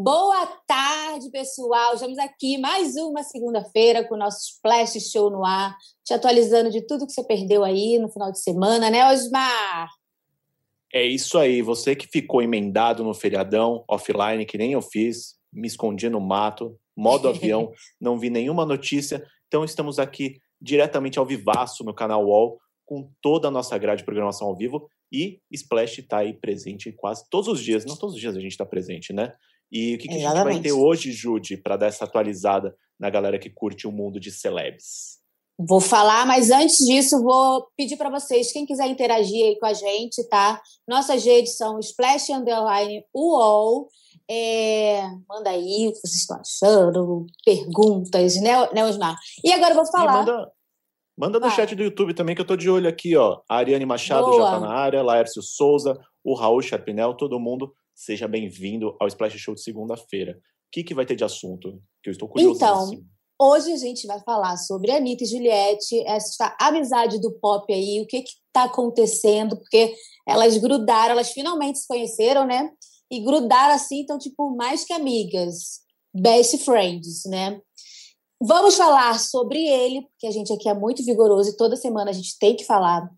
Boa tarde, pessoal. Estamos aqui mais uma segunda-feira com o nosso Splash Show no ar, te atualizando de tudo que você perdeu aí no final de semana, né, Osmar? É isso aí. Você que ficou emendado no feriadão, offline, que nem eu fiz, me escondi no mato, modo avião, não vi nenhuma notícia. Então estamos aqui diretamente ao vivaço no canal UOL, com toda a nossa grade de programação ao vivo. E Splash está aí presente quase todos os dias. Não todos os dias a gente está presente, né? E o que, que a gente vai ter hoje, Jude, para dar essa atualizada na galera que curte o mundo de celebs? Vou falar, mas antes disso, vou pedir para vocês, quem quiser interagir aí com a gente, tá? Nossas redes são Splash Underline UOL. É, manda aí o que vocês estão achando, perguntas, né, né Osmar? E agora eu vou falar. Manda, no chat do YouTube também, que eu tô de olho aqui, ó. A Ariane Machado Boa. já tá na área, Laércio Souza, o Raul Charpinel, todo mundo Seja bem-vindo ao Splash Show de segunda-feira. O que, que vai ter de assunto? Que eu estou curioso. Então, hoje a gente vai falar sobre Anitta e Juliette, essa amizade do pop aí, o que está acontecendo, porque elas grudaram, elas finalmente se conheceram, né? E grudaram assim, então, tipo, mais que amigas, best friends, né? Vamos falar sobre ele, porque a gente aqui é muito vigoroso e toda semana a gente tem que falar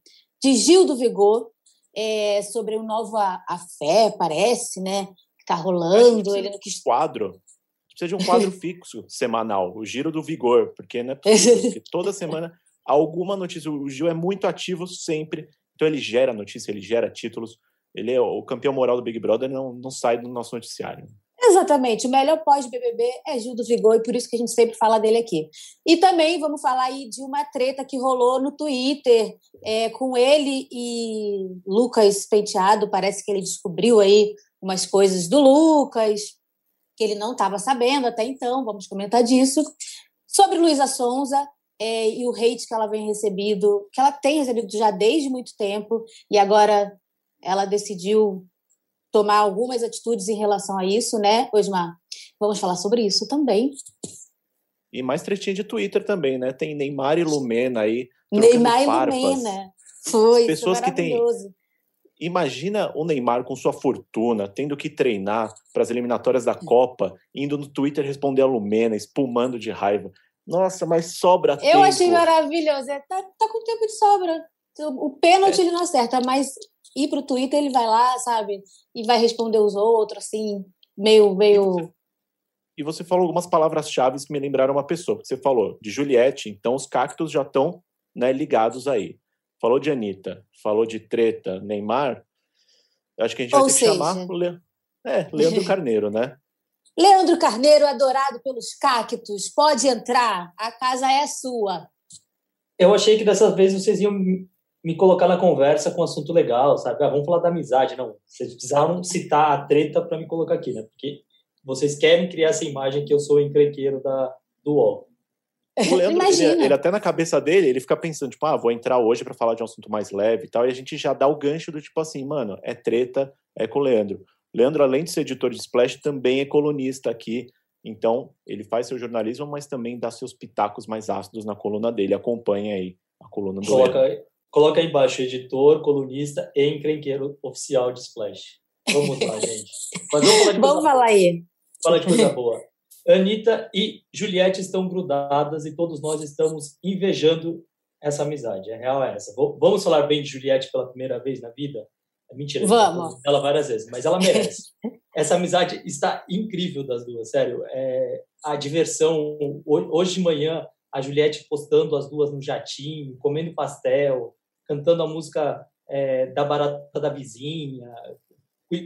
de Gil do Vigor, é, sobre o novo a, Fé, parece, né? Que tá rolando. Ele não quis. Quadro. Precisa de um quadro fixo semanal, o Giro do Vigor, porque não é possível, porque toda semana alguma notícia. O Gil é muito ativo sempre, então ele gera notícia, ele gera títulos. Ele é o campeão moral do Big Brother, não, não sai do nosso noticiário. Exatamente. O melhor pós-BBB é Gil do Vigor e por isso que a gente sempre fala dele aqui. E também vamos falar aí de uma treta que rolou no Twitter é, com ele e Lucas Penteado. Parece que ele descobriu aí umas coisas do Lucas que ele não estava sabendo até então. Vamos comentar disso. Sobre Luísa Sonza, é, e o hate que ela vem recebido, que ela tem recebido já desde muito tempo, e agora ela decidiu tomar algumas atitudes em relação a isso, né, Osmar? Vamos falar sobre isso também. E mais trechinho de Twitter também, né? Tem Neymar e Lumena aí. Neymar farpas. e Lumena. Foi, pessoas que têm. Imagina o Neymar com sua fortuna, tendo que treinar para as eliminatórias da Copa, indo no Twitter responder a Lumena, espumando de raiva. Nossa, mas sobra Eu tempo. Eu achei maravilhoso. É, tá, tá com tempo de sobra. O pênalti é. ele não acerta, mas ir pro Twitter, ele vai lá, sabe? E vai responder os outros, assim, meio. meio... E, você, falou algumas palavras-chave que me lembraram uma pessoa. Você falou de Juliette, então os cactos já estão né, ligados aí. Falou de Anitta, falou de treta, Neymar. Acho que a gente vai Ou ter seja... que chamar o Le... é, Leandro Carneiro, né? Leandro Carneiro, adorado pelos cactos, pode entrar, a casa é sua. Eu achei que dessa vez vocês iam me colocar na conversa com um assunto legal, sabe? Ah, vamos falar da amizade. Não, vocês precisaram citar a treta para me colocar aqui, né? Porque vocês querem criar essa imagem que eu sou o encrenqueiro da, do UOL. O Leandro, ele, ele, até na cabeça dele, ele fica pensando, tipo, ah, vou entrar hoje para falar de um assunto mais leve e tal, e a gente já dá o gancho do tipo assim, mano, é treta, é com o Leandro. Leandro, além de ser editor de Splash, também é colunista aqui, então ele faz seu jornalismo, mas também dá seus pitacos mais ácidos na coluna dele. Acompanha aí a coluna do Coloca, Leandro. Coloca aí embaixo, editor, colunista e encrenqueiro oficial de Splash. Vamos lá, gente. Mas vamos falar, de vamos falar aí. Falar de coisa boa. Anitta e Juliette estão grudadas e todos nós estamos invejando essa amizade. A real é essa. Vamos falar bem de Juliette pela primeira vez na vida? É mentira. Vamos. Ela várias vezes, mas ela merece. essa amizade está incrível das duas, sério. É, a diversão. Hoje de manhã, a Juliette postando as duas no jatinho, comendo pastel, cantando a música é, da barata da vizinha,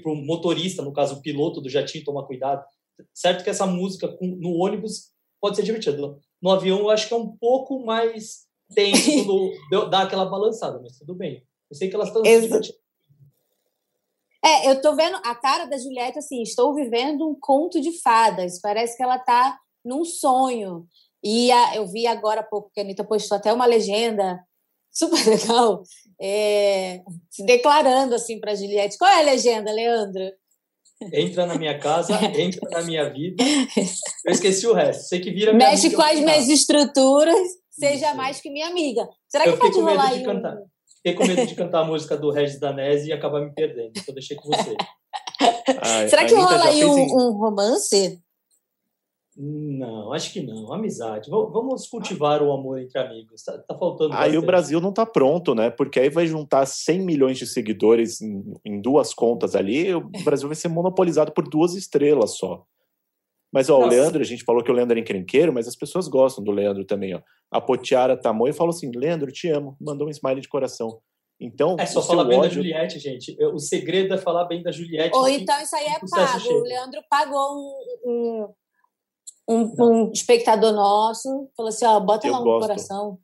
para o motorista, no caso o piloto do jatinho, tomar cuidado. Certo que essa música no ônibus pode ser divertida. No avião eu acho que é um pouco mais tenso quando dá aquela balançada, mas tudo bem. Eu sei que elas estão se. É, eu tô vendo a cara da Juliette assim, estou vivendo um conto de fadas. Parece que ela tá num sonho. E a, eu vi agora há pouco que a Anitta postou até uma legenda super legal, é, se declarando assim para Juliette. Qual é a legenda, Leandro? Entra na minha casa, entra na minha vida. Eu esqueci o resto. Sei que vira Mexe com as minhas estruturas, seja Isso. mais que minha amiga. Será que eu pode rolar aí? Cantar. Fiquei com medo de cantar a música do Regis Danese e acabar me perdendo. Então deixei com você. Ai, Será que rola aí um, um romance? Não, acho que não. Amizade. Vamos cultivar o amor entre amigos. Tá, tá faltando. Aí o Brasil não tá pronto, né? Porque aí vai juntar 100 milhões de seguidores em, em duas contas ali. O Brasil vai ser monopolizado por duas estrelas só. Mas, ó, Nossa. o Leandro, a gente falou que o Leandro é encrenqueiro, mas as pessoas gostam do Leandro também, ó. A Potiara Tamoio falou assim: Leandro, te amo. Mandou um smile de coração. Então, é só falar bem ódio... da Juliette, gente. O segredo é falar bem da Juliette. Ou então isso aí é pago. O Leandro pagou um, um um, um espectador nosso falou assim: ó, bota eu lá no gosto. coração.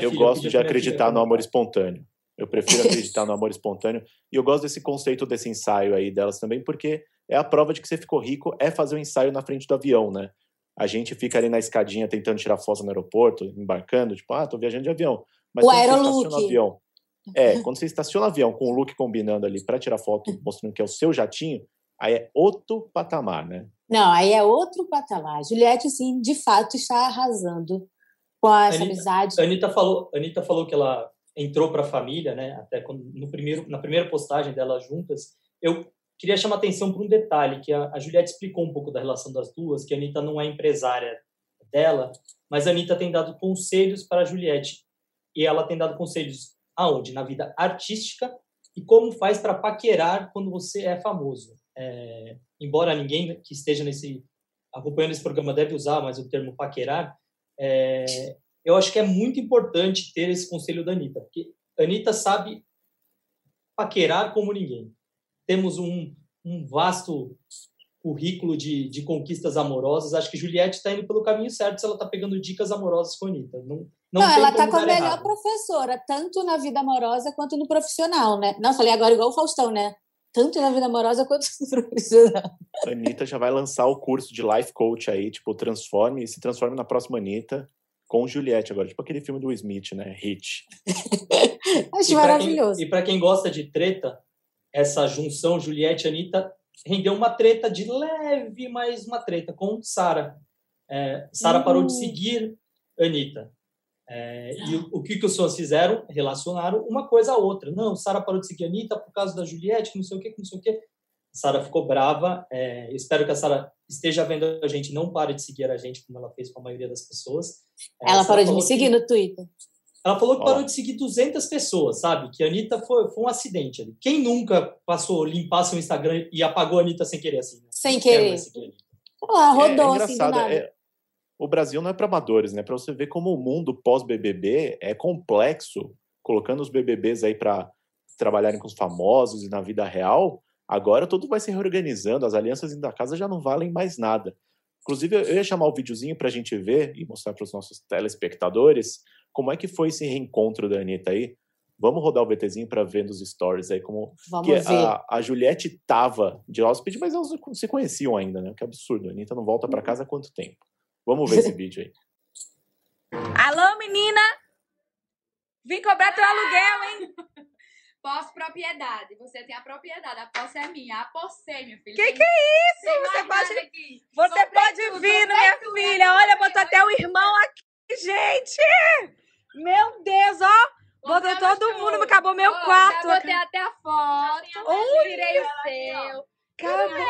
Eu gosto de acreditar no amor espontâneo. Eu prefiro acreditar no amor espontâneo. E eu gosto desse conceito desse ensaio aí delas também, porque é a prova de que você ficou rico é fazer o um ensaio na frente do avião, né? A gente fica ali na escadinha tentando tirar foto no aeroporto, embarcando, tipo, ah, tô viajando de avião. Mas o aerolook. Avião, é, quando você estaciona o avião com o look combinando ali para tirar foto, mostrando que é o seu jatinho, aí é outro patamar, né? Não, aí é outro patamar. Juliette, sim, de fato está arrasando com essa Anitta, amizade. Anitta falou, Anitta falou que ela entrou para a família, né? Até quando, no primeiro, na primeira postagem dela juntas. Eu queria chamar atenção para um detalhe que a, a Juliette explicou um pouco da relação das duas, que a Anitta não é empresária dela, mas a Anitta tem dado conselhos para a Juliette. E ela tem dado conselhos aonde? Na vida artística e como faz para paquerar quando você é famoso. É, embora ninguém que esteja nesse acompanhando esse programa deve usar mais o termo paquerar, é, eu acho que é muito importante ter esse conselho da Anitta, porque a Anitta sabe paquerar como ninguém. Temos um, um vasto currículo de, de conquistas amorosas. Acho que Juliette está indo pelo caminho certo se ela está pegando dicas amorosas com a Anitta. Não, não, não ela está com a melhor errado. professora, tanto na vida amorosa quanto no profissional, né? Não, falei agora igual o Faustão, né? Tanto na vida amorosa quanto no profissional. A Anitta já vai lançar o curso de life coach aí, tipo, transforme, se transforme na próxima Anitta com Juliette agora, tipo aquele filme do Smith, né? Hit. Acho e maravilhoso. Quem, e para quem gosta de treta, essa junção Juliette e Anitta rendeu uma treta de leve, mas uma treta com Sara. É, Sara uhum. parou de seguir Anitta. É, e o, o, que, que os fãs fizeram? Relacionaram uma coisa a outra. Não, Sara parou de seguir a Anitta por causa da Juliette, que não sei o que, que não sei o que. Sara ficou brava. É, espero que a Sara esteja vendo a gente, não pare de seguir a gente, como ela fez com a maioria das pessoas. É, ela parou de me seguir que, no Twitter. Ela falou que parou de seguir 200 pessoas, sabe? Que a Anitta foi, foi um acidente ali. Quem nunca passou, limpar seu Instagram e apagou a Anitta sem querer assim? Né? Sem querer. Ela rodou é, é assim do nada. O Brasil não é para amadores, né? Para você ver como o mundo pós-BBB é complexo, colocando os BBBs aí para trabalharem com os famosos e na vida real, agora tudo vai se reorganizando, as alianças da casa já não valem mais nada. Inclusive, eu ia chamar o videozinho para a gente ver e mostrar para os nossos telespectadores como é que foi esse reencontro da Anitta aí. Vamos rodar o VTzinho para ver nos stories aí como Vamos que ver. A, a Juliette tava de hóspede, mas elas não se conheciam ainda, né? Que absurdo. A Anitta não volta para uhum. casa há quanto tempo? Vamos ver esse vídeo aí. Alô, menina! Vim cobrar teu aluguel, hein? Posse propriedade. Você tem a propriedade, a posse é minha. Apostei, minha filha. Que que é isso? Você pode, aqui. você pode tudo, vir, minha tudo, filha. Olha, botou até o irmão aqui, gente! Meu Deus, ó! Botou todo mundo, acabou meu oh, quarto. Já botei até a foto. Ui, virei o seu. Acabou.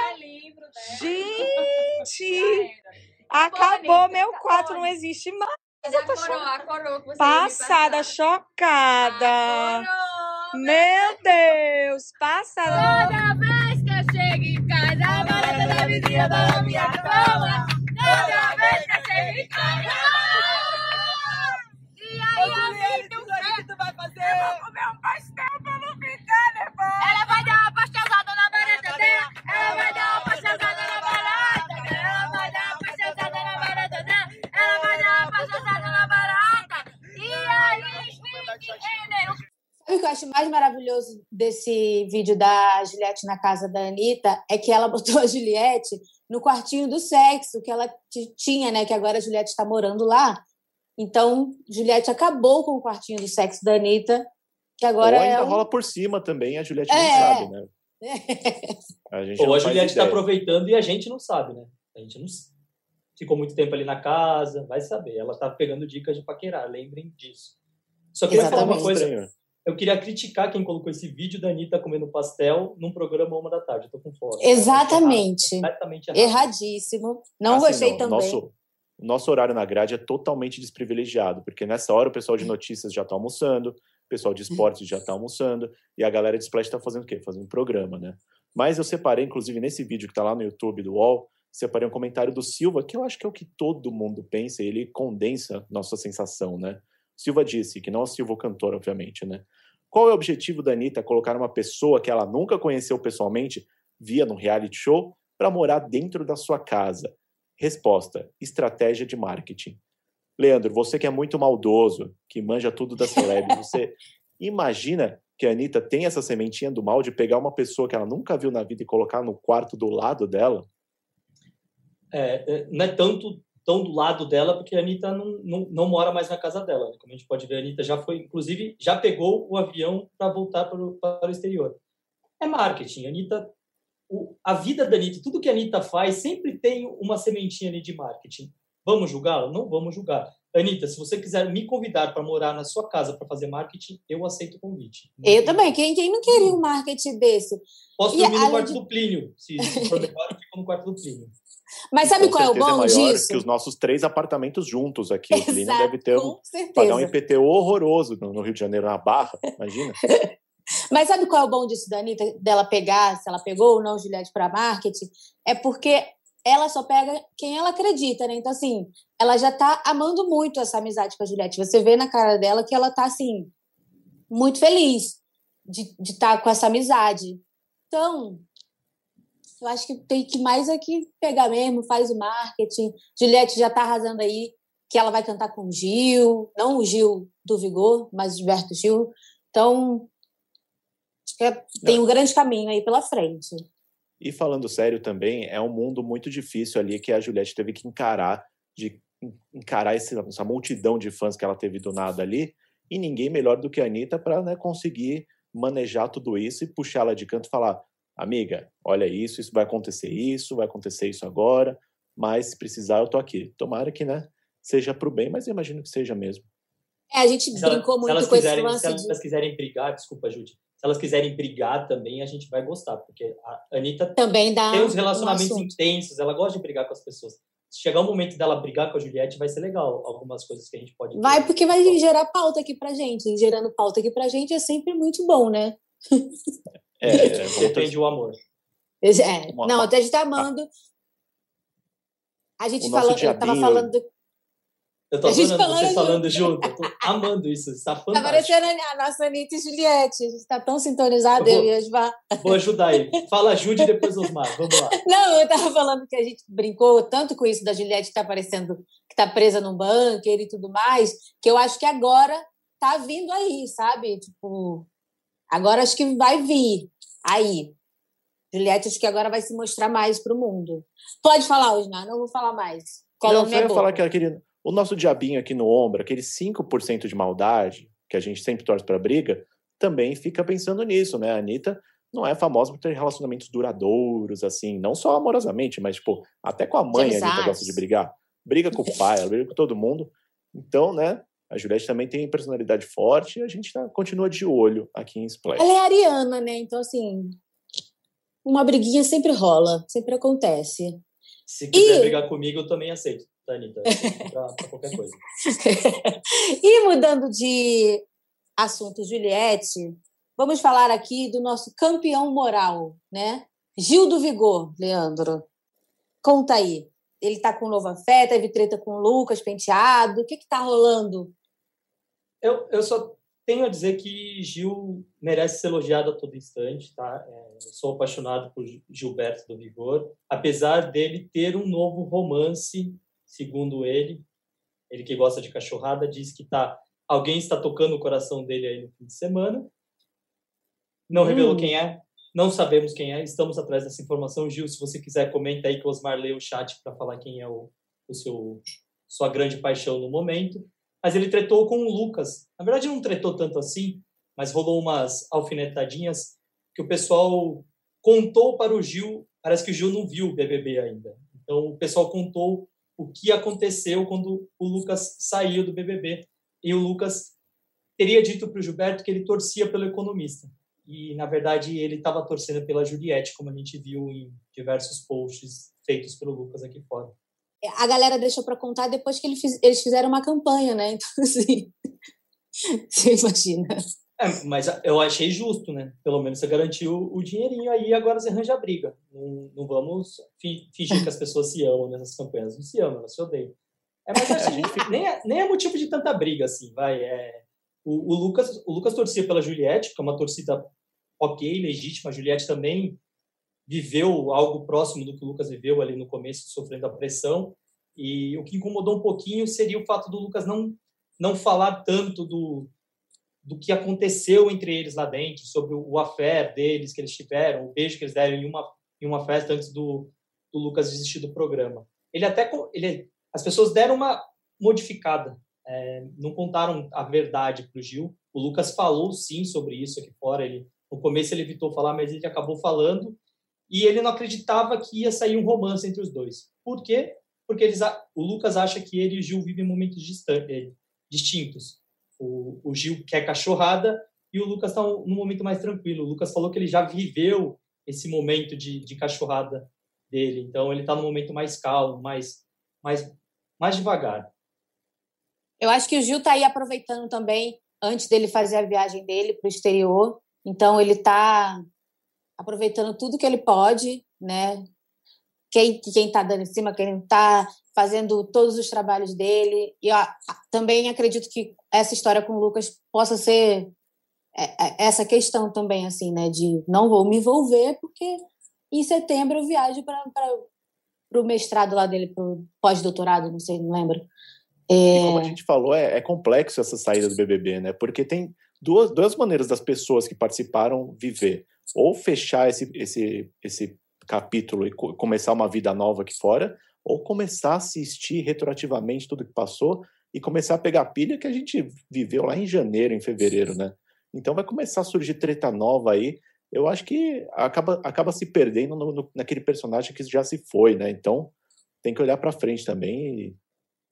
Gente! Acabou meu quarto, não existe mais. Eu tô coroa, a coroa que você Passada, chocada. Meu Deus, passada. Toda vez que eu chego em casa, a barata da vizinha da minha cama. Toda vez que eu chego em casa. E aí, amigo, o que tu vai fazer? Eu vou comer um pastel que eu acho mais maravilhoso desse vídeo da Juliette na casa da Anitta é que ela botou a Juliette no quartinho do sexo que ela tinha, né? Que agora a Juliette está morando lá. Então, Juliette acabou com o quartinho do sexo da Anitta, que agora Ou ainda é um... rola por cima também, a Juliette é. não sabe, né? A gente Ou a Juliette está aproveitando e a gente não sabe, né? A gente não ficou muito tempo ali na casa, vai saber. Ela está pegando dicas de paquerar, lembrem disso. Só queria falar uma coisa. Eu queria criticar quem colocou esse vídeo da Anitta comendo pastel num programa uma da tarde. Eu tô com fome. Exatamente. Completamente errado. Erradíssimo. Não Assim, gostei não, também. Nosso, nosso horário na grade é totalmente desprivilegiado, porque nessa hora o pessoal de notícias já tá almoçando, o pessoal de esportes já tá almoçando, e a galera de Splash tá fazendo o quê? Fazendo um programa, né? Mas eu separei, inclusive, nesse vídeo que tá lá no YouTube do UOL, separei um comentário do Silva, que eu acho que é o que todo mundo pensa, e ele condensa nossa sensação, né? Silva disse, que não é o Silva o cantor, obviamente, né? Qual é o objetivo da Anitta colocar uma pessoa que ela nunca conheceu pessoalmente, via num reality show, para morar dentro da sua casa? Resposta: estratégia de marketing. Leandro, você que é muito maldoso, que manja tudo da celeb, você imagina que a Anitta tem essa sementinha do mal de pegar uma pessoa que ela nunca viu na vida e colocar no quarto do lado dela? É, é, não é tanto tão do lado dela, porque a Anitta não, não, não mora mais na casa dela. né? Como a gente pode ver, a Anitta já foi, inclusive, já pegou o avião para voltar para o, para o exterior. É marketing. A Anitta, o, a vida da Anitta, tudo que a Anitta faz, sempre tem uma sementinha ali de marketing. Vamos julgá-la? Não vamos julgar. Anitta, se você quiser me convidar para morar na sua casa para fazer marketing, eu aceito o convite. Eu também. Quem, quem não queria um marketing desse? Posso E dormir no quarto de- do Plínio. Se, se for melhor, eu fico no quarto do Plínio. Mas sabe qual é o certeza bom maior disso? que os nossos três apartamentos juntos aqui. O Plínio Exato, deve ter um, pagar um. IPTU horroroso no Rio de Janeiro, na Barra, imagina. Mas sabe qual é o bom disso da Anitta, dela pegar, se ela pegou ou não Juliette para marketing? É porque ela só pega quem ela acredita, né? Então, assim, ela já tá amando muito essa amizade com a Juliette. Você vê na cara dela que ela tá, assim, muito feliz de estar com essa amizade. Então, eu acho que tem que mais aqui pegar mesmo, faz o marketing. Juliette já tá arrasando aí, que ela vai cantar com o Gil, não o Gil do Vigor, mas o Gilberto Gil. Então, acho que é- tem um grande caminho aí pela frente. E falando sério também, é um mundo muito difícil ali que a Juliette teve que encarar, de en- encarar esse- essa multidão de fãs que ela teve do nada ali, e ninguém melhor do que a Anitta para né, conseguir manejar tudo isso e puxar ela de canto e falar: amiga, olha isso, isso vai acontecer isso, vai acontecer isso agora, mas se precisar eu tô aqui. Tomara que né, seja pro bem, mas eu imagino que seja mesmo. É, a gente Se, ela- brincou se muito elas com esse quiserem, se lance de. elas quiserem brigar, desculpa, Judy, se elas quiserem brigar também, a gente vai gostar, porque a Anitta Também dá tem uns um relacionamentos assunto. intensos, ela gosta de brigar com as pessoas. Se chegar o momento dela brigar com a Juliette, vai ser legal algumas coisas que a gente pode Vai porque vai gerar pauta aqui pra gente. E gerando pauta aqui pra gente é sempre muito bom, né? É, Depende o amor. É, Uma- não, até a gente tá amando. A gente O nosso falou, eu tava falando. do- Eu tô A gente adorando vocês falando falando junto. Eu tô amando isso. Está Tá parecendo a nossa Anitta e Juliette. A gente tá tão sintonizado, Eu eu vou- e a Osmar. Vou ajudar aí. Fala Judy e depois Osmar. Vamos lá. Não, eu tava falando que a gente brincou tanto com isso da Juliette que tá parecendo que tá presa num bunker e tudo mais, que eu acho que agora tá vindo aí, sabe? Tipo, agora acho que vai vir aí. Juliette acho que agora vai se mostrar mais pro mundo. Pode falar, Osmar, não vou falar mais. Cola Não, na só ia falar que aquele, o nosso diabinho aqui no ombro, aquele 5% de maldade, que a gente sempre torce pra briga, também fica pensando nisso, né? A Anitta não é famosa por ter relacionamentos duradouros, assim, não só amorosamente, mas, tipo, até com a mãe a Anitta gosta de brigar. Briga com o pai, ela briga com todo mundo. Então, né, a Juliette também tem personalidade forte e a gente tá, continua de olho aqui em Splash. Ela é ariana, né? Então, assim, uma briguinha sempre rola, sempre acontece. Se quiser E- brigar comigo, eu também aceito? Eu aceito Pra, pra qualquer coisa. e mudando de assunto, Juliette, vamos falar aqui do nosso campeão moral, né? Gil do Vigor, Leandro. Conta aí. Ele tá com nova fé, teve treta com o Lucas Penteado. O que que tá rolando? Eu, eu só tenho a dizer que Gil merece ser elogiado a todo instante, tá? É, eu sou apaixonado por Gilberto do Vigor, apesar dele ter um novo romance, segundo ele. Ele que gosta de cachorrada diz que tá alguém está tocando o coração dele aí no fim de semana. Não revelou Hum. quem é, não sabemos quem é. Estamos atrás dessa informação, Gil. Se você quiser, comenta aí que o Osmar lê o chat para falar quem é o, o seu sua grande paixão no momento mas ele tretou com o Lucas. Na verdade, não tretou tanto assim, mas rolou umas alfinetadinhas que o pessoal contou para o Gil. Parece que o Gil não viu o BBB ainda. Então, o pessoal contou o que aconteceu quando o Lucas saiu do BBB. E o Lucas teria dito para o Gilberto que ele torcia pelo economista. E, na verdade, ele estava torcendo pela Juliette, como a gente viu em diversos posts feitos pelo Lucas aqui fora. A galera deixou para contar depois que eles fizeram uma campanha, né? Então, assim, você imagina. É, mas eu achei justo, né? Pelo menos você garantiu o dinheirinho aí, agora você arranja a briga. Não, não vamos fingir que as pessoas se amam nessas campanhas. Não se amam, elas se odeiam. É, mas assim, nem, é, nem é motivo de tanta briga, assim, vai. É, o, o, Lucas, o Lucas torcia pela Juliette, que é uma torcida ok, legítima. A Juliette também viveu algo próximo do que o Lucas viveu ali no começo, sofrendo a pressão. E o que incomodou um pouquinho seria o fato do Lucas não, não falar tanto do, do que aconteceu entre eles lá dentro, sobre o affair deles que eles tiveram, o beijo que eles deram em uma, em uma festa antes do, do Lucas desistir do programa. Ele até ele, as pessoas deram uma modificada, é, não contaram a verdade para o Gil. O Lucas falou sim sobre isso aqui fora. Ele no começo ele evitou falar, mas ele acabou falando e ele não acreditava que ia sair um romance entre os dois. Por quê? Porque eles, o Lucas acha que ele e o Gil vivem momentos distantes, distintos. O, o Gil quer cachorrada e o Lucas está num momento mais tranquilo. O Lucas falou que ele já viveu esse momento de, de cachorrada dele, então ele está num momento mais calmo, mais, mais, mais devagar. Eu acho que o Gil está aí aproveitando também, antes dele fazer a viagem dele para o exterior. Então, ele está aproveitando tudo que ele pode, né? Quem está dando em cima, quem está fazendo todos os trabalhos dele. E ó, também acredito que essa história com o Lucas possa ser é, é, essa questão também, assim, né? De não vou me envolver, porque em setembro eu viajo para o mestrado lá dele, para o pós-doutorado, não sei, não lembro. É... como a gente falou, é, é, complexo essa saída do BBB, né? Porque tem duas, duas maneiras das pessoas que participaram viver. Ou fechar esse, esse, esse capítulo e co começar uma vida nova aqui fora, ou começar a assistir retroativamente tudo que passou e começar a pegar pilha que a gente viveu lá em janeiro, em fevereiro, né? Então vai começar a surgir treta nova aí. Eu acho que acaba, acaba se perdendo no, no, naquele personagem que já se foi, né? Então tem que olhar para frente também e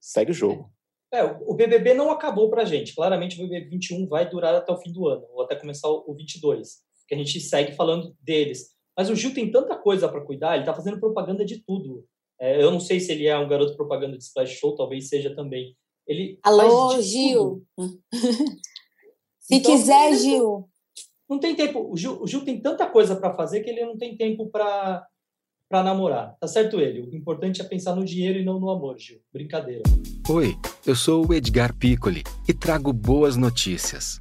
segue o jogo. É, o BBB não acabou pra gente. Claramente o BBB 21 vai durar até o fim do ano, ou até começar o 22, que a gente segue falando deles. Mas o Gil tem tanta coisa para cuidar, ele tá fazendo propaganda de tudo. É, eu não sei se ele é um garoto propaganda de Splash Show, talvez seja também. Ele Alô, Gil. se então, quiser, não Gil. Não tem tempo. O Gil, o Gil tem tanta coisa para fazer que ele não tem tempo para para namorar. Tá certo ele. O importante é pensar no dinheiro e não no amor, Gil. Brincadeira. Oi, eu sou o Edgar Piccoli e trago boas notícias.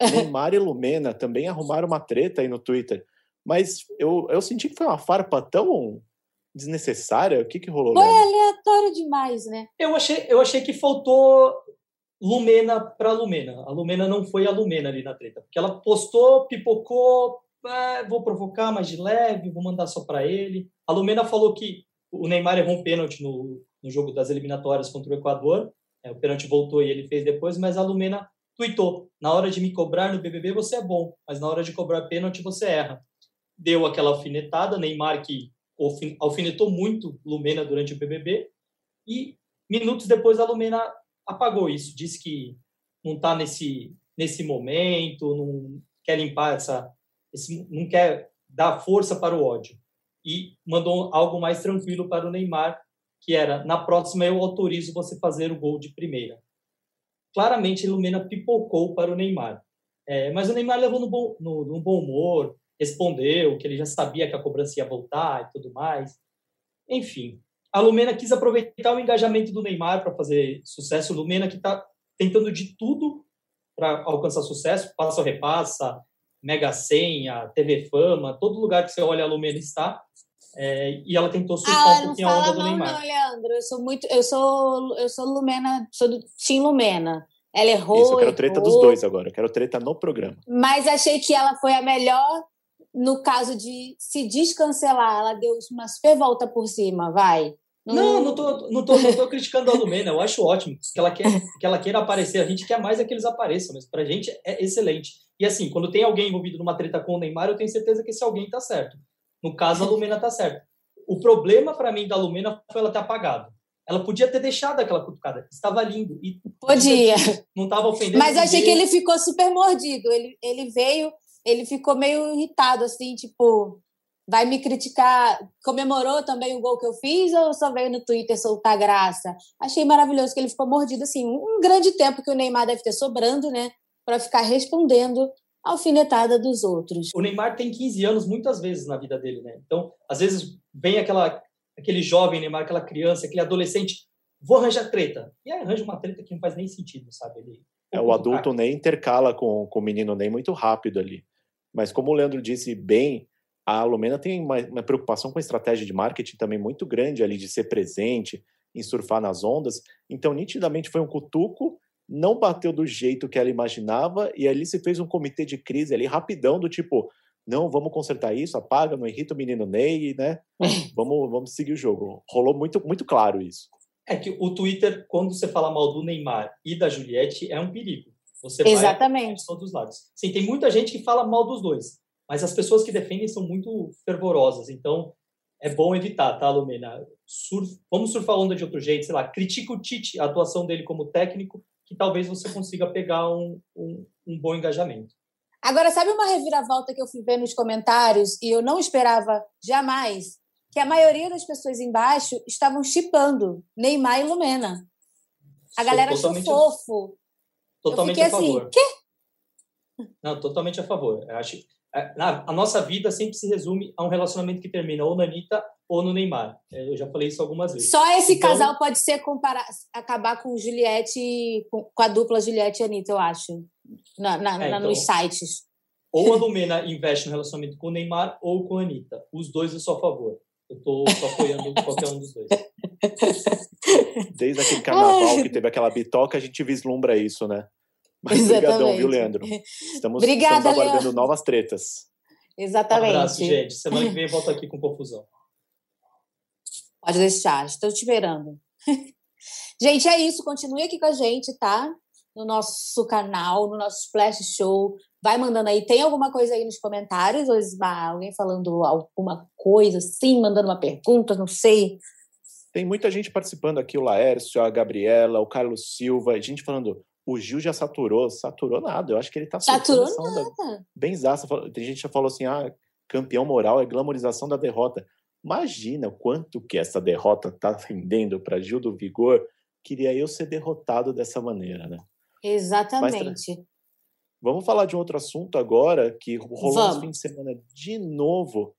Neymar e Lumena também arrumaram uma treta aí no Twitter. Mas eu, eu senti que foi uma farpa tão desnecessária. O que, que rolou? Foi aleatório demais, né? Eu achei, eu achei que faltou Lumena para Lumena. A Lumena não foi a Lumena ali na treta. Porque ela postou, pipocou, ah, vou provocar mais de leve, vou mandar só para ele. A Lumena falou que o Neymar errou um pênalti no, no jogo das eliminatórias contra o Equador. É, o pênalti voltou e ele fez depois, mas a Lumena tweetou: na hora de me cobrar no BBB você é bom, mas na hora de cobrar pênalti você erra. Deu aquela alfinetada, Neymar que alfinetou muito Lumena durante o BBB e minutos depois a Lumena apagou isso, disse que não está nesse nesse momento, não quer limpar essa, esse, não quer dar força para o ódio e mandou algo mais tranquilo para o Neymar, que era na próxima eu autorizo você fazer o gol de primeira claramente Lumena pipocou para o Neymar. É, mas o Neymar levou no bom, no, no bom humor, respondeu que ele já sabia que a cobrança ia voltar e tudo mais. Enfim, a Lumena quis aproveitar o engajamento do Neymar para fazer sucesso. Lumena que está tentando de tudo para alcançar sucesso, passa ou repassa, Mega Senha, TV Fama, todo lugar que você olha a Lumena está. É, e ela tentou surfar ah, um pouquinho a onda do Neymar. Não, Leandro, eu sou muito, eu sou, eu sou Lumena, sou do Tim Lumena. Ela errou. Isso, eu quero treta errou, dos dois agora. Eu quero treta no programa. Mas achei que ela foi a melhor no caso de se descancelar. Ela deu uma super volta por cima, vai. Não, não tô, não, tô, não tô criticando a Lumena, eu acho ótimo que ela, quer, que ela queira aparecer. A gente quer mais é que eles apareçam, mas pra gente é excelente. E assim, quando tem alguém envolvido numa treta com o Neymar, eu tenho certeza que esse alguém tá certo. No caso, a Lumena tá certa. O problema para mim da Lumena foi ela ter apagado. Ela podia ter deixado aquela cutucada. Estava lindo. E Podia. Não estava ofendendo. Mas eu achei ninguém. que ele ficou super mordido. Ele, ele veio, ele ficou meio irritado, assim, tipo, vai me criticar. Comemorou também o gol que eu fiz ou só veio no Twitter soltar graça? Achei maravilhoso que ele ficou mordido, assim, um grande tempo que o Neymar deve ter sobrando, né? Para ficar respondendo alfinetada dos outros. O Neymar tem 15 anos muitas vezes na vida dele, né? Então, às vezes vem aquela aquele jovem Neymar, aquela criança, aquele adolescente, vou arranjar treta. E aí arranja uma treta que não faz nem sentido, sabe? Ele, É, o adulto nem intercala com, com o menino nem muito rápido ali. Mas como o Leandro disse bem, a Lumena tem uma, uma preocupação com a estratégia de marketing também muito grande ali de ser presente, em surfar nas ondas. Então, nitidamente foi um cutuco, não bateu do jeito que ela imaginava, e ali se fez um comitê de crise ali rapidão, do tipo, não, vamos consertar isso, apaga, não irrita o menino Ney, né? vamos, vamos seguir o jogo. Rolou muito, muito claro isso. É que o Twitter, quando você fala mal do Neymar e da Juliette, é um perigo. Você Exatamente. vai de todos os lados. Sim, tem muita gente que fala mal dos dois, mas as pessoas que defendem são muito fervorosas. Então, é bom evitar, tá, Lumena? Surf, vamos surfar onda de outro jeito, sei lá, critica o Tite, a atuação dele como técnico, que talvez você consiga pegar um, um, um bom engajamento. Agora, sabe uma reviravolta que eu fui ver nos comentários e eu não esperava jamais? Que a maioria das pessoas embaixo estavam chipando Neymar e Lumena. A galera achou fofo. Totalmente eu a fiquei favor. assim, quê? Não, totalmente a favor. Eu acho, é, na- a nossa vida sempre se resume a um relacionamento que termina ou na Anitta ou no Neymar. É, Eu já falei isso algumas vezes. Só esse Então- casal pode ser comparar, acabar com Juliette, com, com a dupla Juliette e Anitta, eu acho. Na, na- É, na- então- nos sites. Ou a Lumena investe no relacionamento com o Neymar ou com a Anitta. Os dois eu sou a favor. Eu tô, tô apoiando qualquer um dos dois. Desde aquele carnaval que teve aquela bitoca, a gente vislumbra isso, né? Mas brigadão, viu, Exatamente. Leandro? Estamos, Obrigada, estamos aguardando Leandro. novas tretas. Exatamente. Um abraço, gente. Semana que vem eu volto aqui com confusão. Pode deixar, estou te esperando. gente, é isso. Continue aqui com a gente, tá? No nosso canal, no nosso Splash Show. Vai mandando aí. Tem alguma coisa aí nos comentários, Osmar? Alguém falando alguma coisa assim, mandando uma pergunta, não sei. Tem muita gente participando aqui, o Laércio, a Gabriela, o Carlos Silva, a gente falando, o Gil já saturou. Saturou nada, eu acho que ele tá Saturou nada. benzaça. Tem gente que já falou assim, ah, campeão moral é glamorização da derrota. Imagina o quanto que essa derrota tá rendendo para Gil do Vigor. Queria eu ser derrotado dessa maneira, né? Exatamente. Vamos falar de um outro assunto agora, que rolou Vamos. esse fim de semana de novo.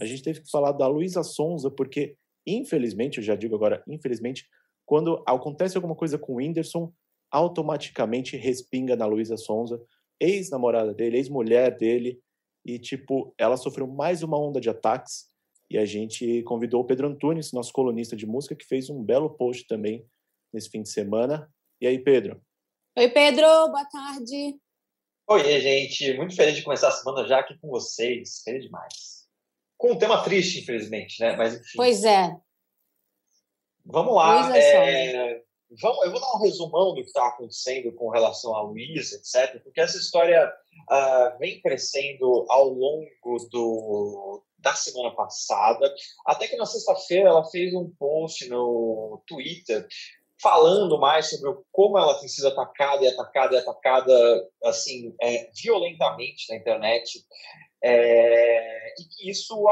A gente teve que falar da Luísa Sonza, porque, infelizmente, eu já digo agora, infelizmente, quando acontece alguma coisa com o Whindersson, automaticamente respinga na Luísa Sonza, ex-namorada dele, ex-mulher dele, e, tipo, ela sofreu mais uma onda de ataques, e a gente convidou o Pedro Antunes, nosso colunista de música, que fez um belo post também nesse fim de semana. E aí, Pedro? Oi, Pedro, boa tarde. Oi, gente. Muito feliz de começar a semana já aqui com vocês. Feliz demais. Com um tema triste, infelizmente, né? Mas enfim. Pois é. Vamos lá. Luísa é, vamos, eu vou dar um resumão do que está acontecendo com relação a Luísa, etc., porque essa história ah, vem crescendo ao longo do, da semana passada. Até que na sexta-feira ela fez um post no Twitter falando mais sobre como ela tem sido atacada e atacada e atacada assim é, violentamente na internet é, e que isso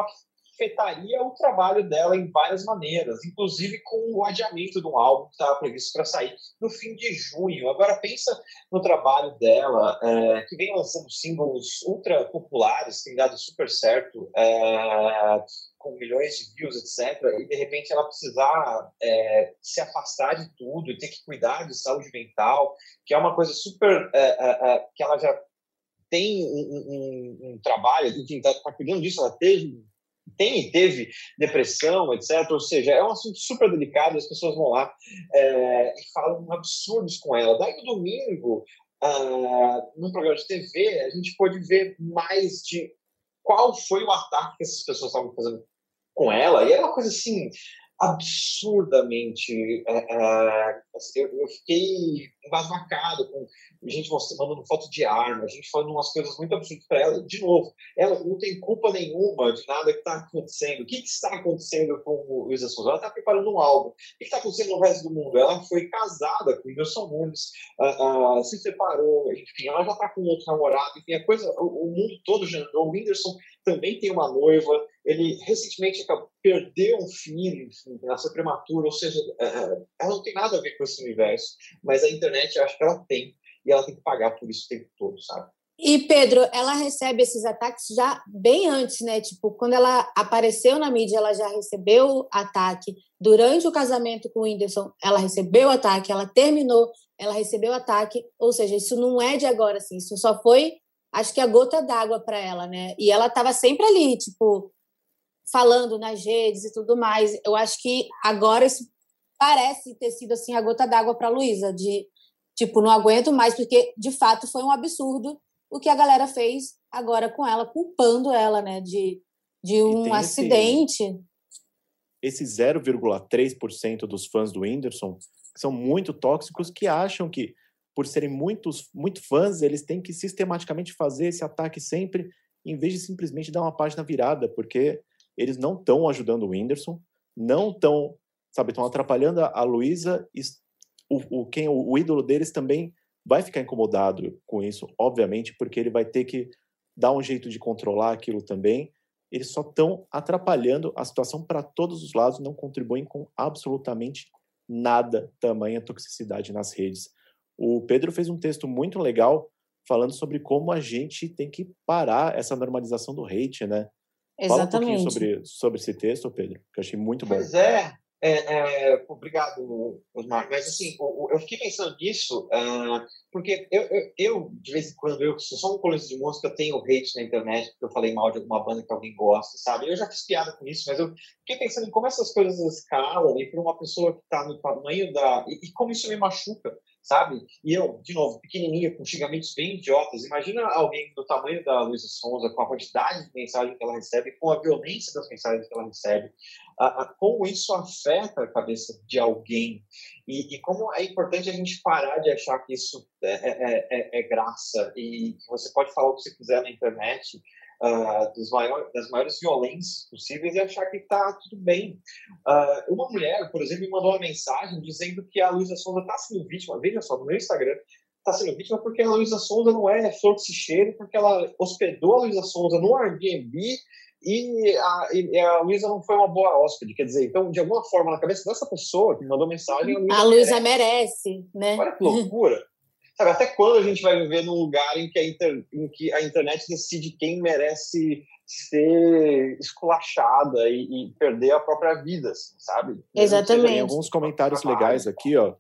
afetaria o trabalho dela em várias maneiras, inclusive com o adiamento de um álbum que estava previsto para sair no fim de junho. Agora pensa no trabalho dela, é, que vem lançando símbolos ultra populares, tem dado super certo, é, com milhões de views, etc. E de repente ela precisar é, se afastar de tudo e ter que cuidar de saúde mental, que é uma coisa super é, é, é, que ela já tem um, um- um- trabalho, enfim, está tá cuidando disso, ela teve tem e teve depressão, etc. Ou seja, é um assunto super delicado, as pessoas vão lá é, e falam absurdos com ela. Daí no domingo, ah, num programa de TV, a gente pôde ver mais de qual foi o ataque que essas pessoas estavam fazendo com ela. E era uma coisa assim, absurdamente. É, é, assim, eu, eu, fiquei embasbacado com gente mandando foto de arma, a gente falando umas coisas muito absurdas para ela. De novo, ela não tem culpa nenhuma de nada que está acontecendo. O que, que, está acontecendo com o Luísa Souza? Ela está preparando um álbum. O que está acontecendo no resto do mundo? Ela foi casada com o Wilson Nunes, uh, uh, se separou, enfim, ela já está com outro namorado, enfim, a coisa, o, o mundo todo já andou. O Whindersson também tem uma noiva, ele recentemente perdeu um filho, enfim, nasceu prematuro, ou seja, é, é, ela não tem nada a ver com esse universo, mas a internet acho que ela tem, e ela tem que pagar por isso o tempo todo, sabe? E, Pedro, ela recebe esses ataques já bem antes, né? Tipo, quando ela apareceu na mídia, ela já recebeu ataque. Durante o casamento com o Whindersson, ela recebeu ataque. Ela terminou, ela recebeu ataque. Ou seja, isso não é de agora, assim. Isso só foi, acho que a gota d'água para ela, né? E ela estava sempre ali, tipo, falando nas redes e tudo mais. Eu acho que agora isso parece ter sido assim a gota d'água para Luísa, de tipo, não aguento mais, porque de fato foi um absurdo o que a galera fez agora com ela, culpando ela, né, de, de um acidente. Esse, esse 0,3% dos fãs do Whindersson são muito tóxicos que acham que por serem muitos, muito fãs, eles têm que sistematicamente fazer esse ataque sempre, em vez de simplesmente dar uma página virada, porque eles não estão ajudando o Whindersson, não estão, sabe, estão atrapalhando a, Luísa, o, o, quem, o, o ídolo deles também vai ficar incomodado com isso, obviamente, porque ele vai ter que dar um jeito de controlar aquilo também. Eles só estão atrapalhando a situação para todos os lados, não contribuem com absolutamente nada tamanha toxicidade nas redes. O Pedro fez um texto muito legal falando sobre como a gente tem que parar essa normalização do hate, né? Exatamente. Fala um pouquinho sobre, sobre esse texto, Pedro, que eu achei muito bom. Pois é. É, é, obrigado, Osmar. Mas, assim, eu, fiquei pensando nisso, uh, porque eu, eu, eu, de vez em quando, eu sou só um colunista de música, eu tenho hate na internet, porque eu falei mal de alguma banda que alguém gosta, sabe? Eu já fiz piada com isso, mas eu fiquei pensando em como essas coisas escalam e para uma pessoa que está no tamanho da. E, e como isso me machuca, sabe? E eu, de novo, pequenininha, com xingamentos bem idiotas. Imagina alguém do tamanho da Luísa Sonza, com a quantidade de mensagens que ela recebe, com a violência das mensagens que ela recebe, a, a, como isso afeta a cabeça de alguém e, e, como é importante a gente parar de achar que isso é, é, é, é graça e que você pode falar o que você quiser na internet uh, dos das maiores violências possíveis e achar que está tudo bem. Uh, uma mulher, por exemplo, me mandou uma mensagem dizendo que a Luísa Sonza está sendo vítima, veja só, no meu Instagram, está sendo vítima porque a Luísa Sonza não é flor que se cheira, porque ela hospedou a Luísa Sonza no Airbnb e a, e a Luísa não foi uma boa hóspede, quer dizer, então, de alguma forma, na cabeça dessa pessoa que mandou mensagem, a Luísa merece. merece, né? Olha que loucura. Sabe, até quando a gente vai viver num lugar em que, a inter, em que a internet decide quem merece ser esculachada e, e perder a própria vida, assim, sabe? Exatamente. Tem alguns comentários legais aqui, ó.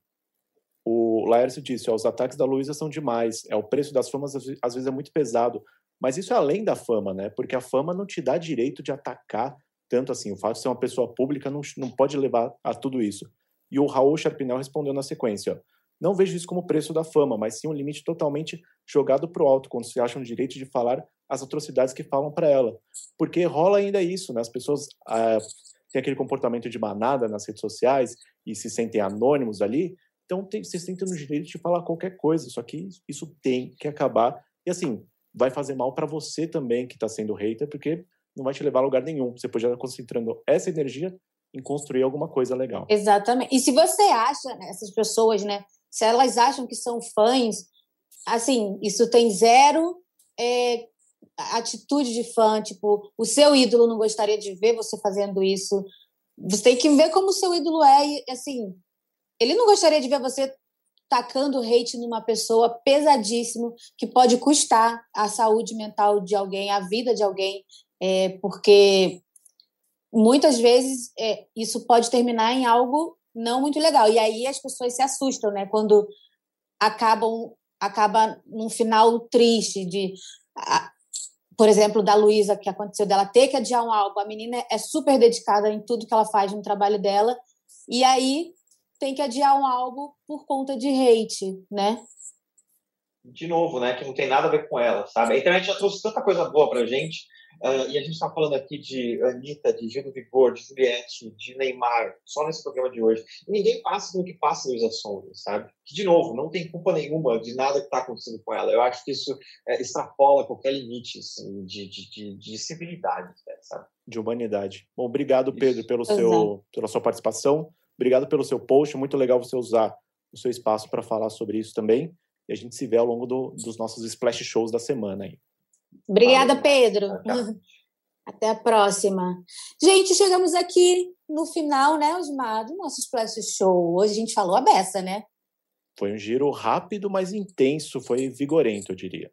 O Laércio disse, ó, os ataques da Luísa são demais, é o preço das famas às vezes é muito pesado, mas isso é além da fama, né? Porque a fama não te dá direito de atacar tanto assim. O fato de ser uma pessoa pública não, não pode levar a tudo isso. E o Raul Sharpinel respondeu na sequência, ó, não vejo isso como preço da fama, mas sim um limite totalmente jogado para o alto quando se acham o direito de falar as atrocidades que falam para ela. Porque rola ainda isso, né? As pessoas ah, têm aquele comportamento de manada nas redes sociais e se sentem anônimos ali, então tem, se sentem no direito de falar qualquer coisa, só que isso tem que acabar. E assim, vai fazer mal para você também que está sendo hater, porque não vai te levar a lugar nenhum. Você pode estar concentrando essa energia em construir alguma coisa legal. Exatamente. E se você acha, né, essas pessoas, né, se elas acham que são fãs, assim, isso tem zero é, atitude de fã, tipo, o seu ídolo não gostaria de ver você fazendo isso. Você tem que ver como o seu ídolo é e, assim, ele não gostaria de ver você tacando hate numa pessoa pesadíssimo, que pode custar a saúde mental de alguém, a vida de alguém, é, porque muitas vezes é, isso pode terminar em algo não muito legal. E aí as pessoas se assustam, né? Quando acabam acaba num final triste de por exemplo, da Luísa, que aconteceu dela ter que adiar um álbum. A menina é super dedicada em tudo que ela faz no trabalho dela. E aí tem que adiar um álbum por conta de hate, né? De novo, né? Que não tem nada a ver com ela, sabe? A internet já trouxe tanta coisa boa pra gente Uh, e a gente está falando aqui de Anitta, de Gil do Vigor, de Juliette, de Neymar, só nesse programa de hoje. E ninguém passa pelo que passa Luísa Sonza, sabe? Que, de novo, não tem culpa nenhuma de nada que está acontecendo com ela. Eu acho que isso é, extrapola qualquer limite assim, de, de, de, de civilidade, né, sabe? De humanidade. Bom, obrigado, Pedro, pelo seu, pela sua participação. Obrigado pelo seu post. Muito legal você usar o seu espaço para falar sobre isso também. E a gente se vê ao longo do, dos nossos splash shows da semana aí. Obrigada, Pedro. Até a próxima. Gente, chegamos aqui no final, né, Osmar, do nosso Splash Show. Hoje a gente falou a beça, né? Foi um giro rápido, mas intenso, foi vigorento, eu diria.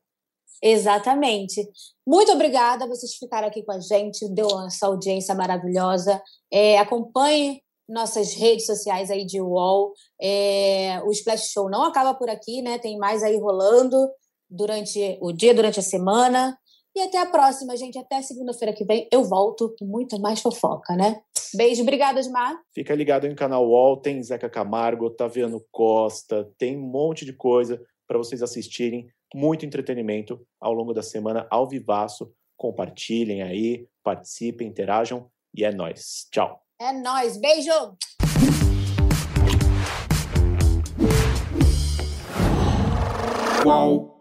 Exatamente. Muito obrigada a vocês ficaram aqui com a gente, deu essa audiência maravilhosa. É, acompanhe nossas redes sociais aí de UOL. É, o Splash Show não acaba por aqui, né? Tem mais aí rolando durante o dia, durante a semana. E até a próxima, gente. Até segunda-feira que vem eu volto com muito mais fofoca, né? Beijo, obrigada, Osmar. Fica ligado no canal UOL, tem Zeca Camargo, Otaviano Costa, tem um monte de coisa para vocês assistirem. Muito entretenimento ao longo da semana, ao vivaço. Compartilhem aí, participem, interajam e é nós. Tchau. É nós. Beijo. Uau.